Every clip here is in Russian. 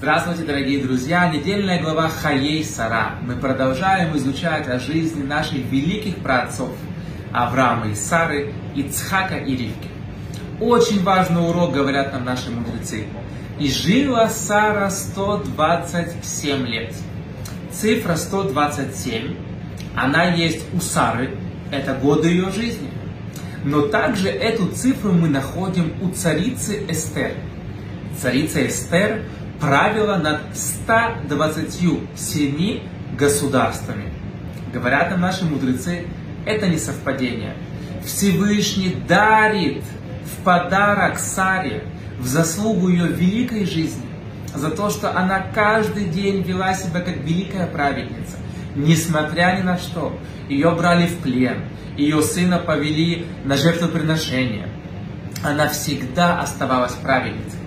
Здравствуйте, дорогие друзья! Недельная глава Хаей Сара. Мы продолжаем изучать о жизни наших великих праотцов Авраама и Сары, Ицхака и Ривки. Очень важный урок, говорят нам наши мудрецы. И жила Сара 127 лет. Цифра 127, она есть у Сары, это годы ее жизни. Но также эту цифру мы находим у царицы Эстер. Царица Эстер правила над 127 государствами. Говорят нам наши мудрецы, это не совпадение. Всевышний дарит в подарок Саре, в заслугу ее великой жизни, за то, что она каждый день вела себя как великая праведница, несмотря ни на что. Ее брали в плен, ее сына повели на жертвоприношение. Она всегда оставалась праведницей.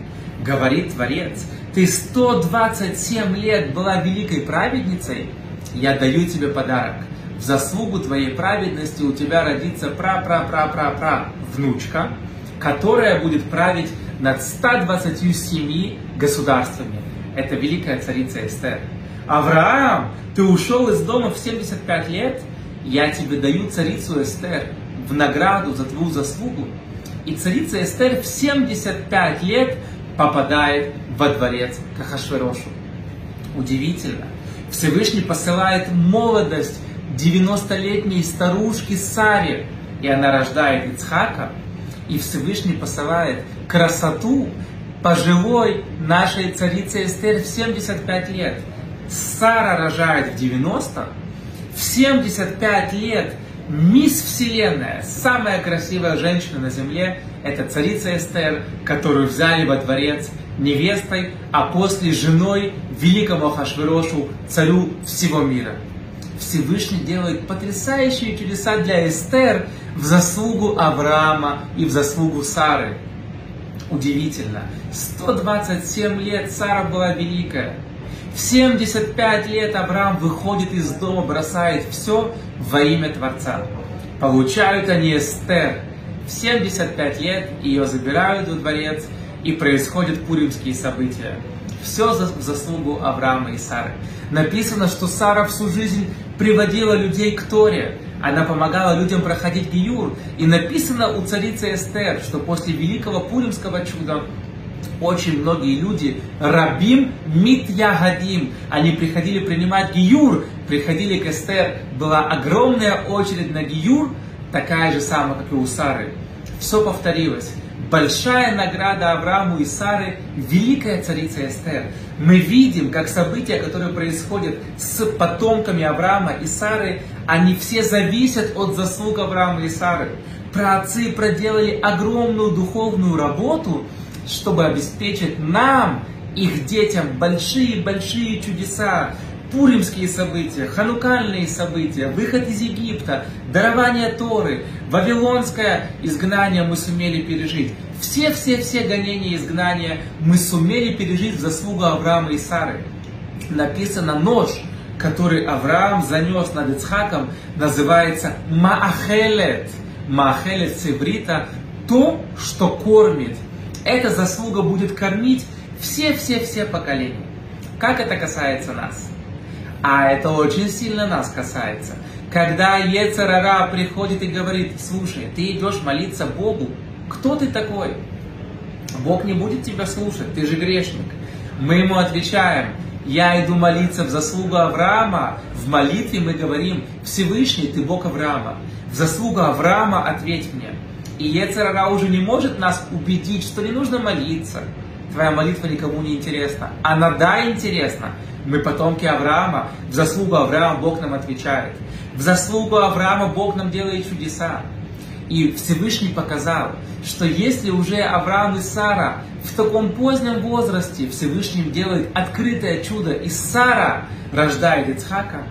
Говорит Творец, ты 127 лет была великой праведницей, я даю тебе подарок. В заслугу твоей праведности у тебя родится пра-пра-пра-пра-пра внучка, которая будет править над 127 государствами. Это великая царица Эстер. Авраам, ты ушел из дома в 75 лет, я тебе даю царицу Эстер в награду за твою заслугу. И царица Эстер в 75 лет попадает во дворец к Ахашверошу. Удивительно. Всевышний посылает молодость 90-летней старушки Саре, и она рождает Ицхака, и Всевышний посылает красоту пожилой нашей царице Эстер в 75 лет. Сара рожает в 90, в 75 лет Мисс Вселенная, самая красивая женщина на земле, это царица Эстер, которую взяли во дворец невестой, а после женой великому Хашвирошу, царю всего мира. Всевышний делает потрясающие чудеса для Эстер в заслугу Авраама и в заслугу Сары. Удивительно. 127 лет Сара была великая. В 75 лет Авраам выходит из дома, бросает все во имя Творца. Получают они Эстер. В 75 лет ее забирают во дворец, и происходят пуримские события. Все за заслугу Авраама и Сары. Написано, что Сара всю жизнь приводила людей к Торе. Она помогала людям проходить Гиюр. И написано у царицы Эстер, что после великого пуримского чуда очень многие люди, рабим мит ягадим, они приходили принимать гиюр, приходили к Эстер, была огромная очередь на гиюр, такая же самая, как и у Сары. Все повторилось. Большая награда Аврааму и Сары, великая царица Эстер. Мы видим, как события, которые происходят с потомками Авраама и Сары, они все зависят от заслуг Авраама и Сары. Праотцы проделали огромную духовную работу – чтобы обеспечить нам, их детям, большие-большие чудеса, пуримские события, ханукальные события, выход из Египта, дарование Торы, вавилонское изгнание мы сумели пережить. Все-все-все гонения и изгнания мы сумели пережить в заслугу Авраама и Сары. Написано нож, который Авраам занес над Ицхаком, называется Маахелет. Маахелет Цеврита – то, что кормит, эта заслуга будет кормить все-все-все поколения. Как это касается нас? А это очень сильно нас касается. Когда Ецарара приходит и говорит, слушай, ты идешь молиться Богу, кто ты такой? Бог не будет тебя слушать, ты же грешник. Мы ему отвечаем, я иду молиться в заслугу Авраама. В молитве мы говорим, Всевышний, ты Бог Авраама. В заслугу Авраама ответь мне. И Ецерара уже не может нас убедить, что не нужно молиться. Твоя молитва никому не интересна. Она да интересна. Мы потомки Авраама. В заслугу Авраама Бог нам отвечает. В заслугу Авраама Бог нам делает чудеса. И Всевышний показал, что если уже Авраам и Сара в таком позднем возрасте Всевышним делает открытое чудо, и Сара рождает Ицхака,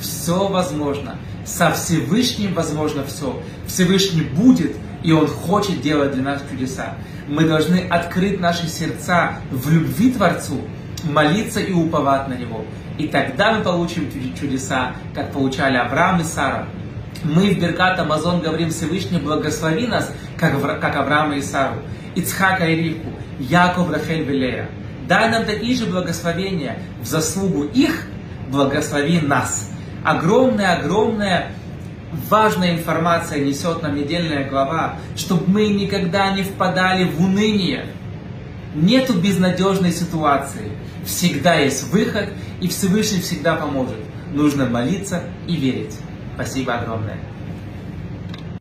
все возможно. Со Всевышним возможно все. Всевышний будет и Он хочет делать для нас чудеса. Мы должны открыть наши сердца в любви Творцу, молиться и уповать на Него. И тогда мы получим чудеса, как получали Авраам и Сара. Мы в Беркат Амазон говорим Всевышний, благослови нас, как, как Авраама и Сару, Ицхака и Ривку, Яков, Рахель, Велея. дай нам такие же благословения в заслугу их, благослови нас. Огромная-огромная важная информация несет нам недельная глава, чтобы мы никогда не впадали в уныние. Нету безнадежной ситуации. Всегда есть выход, и Всевышний всегда поможет. Нужно молиться и верить. Спасибо огромное.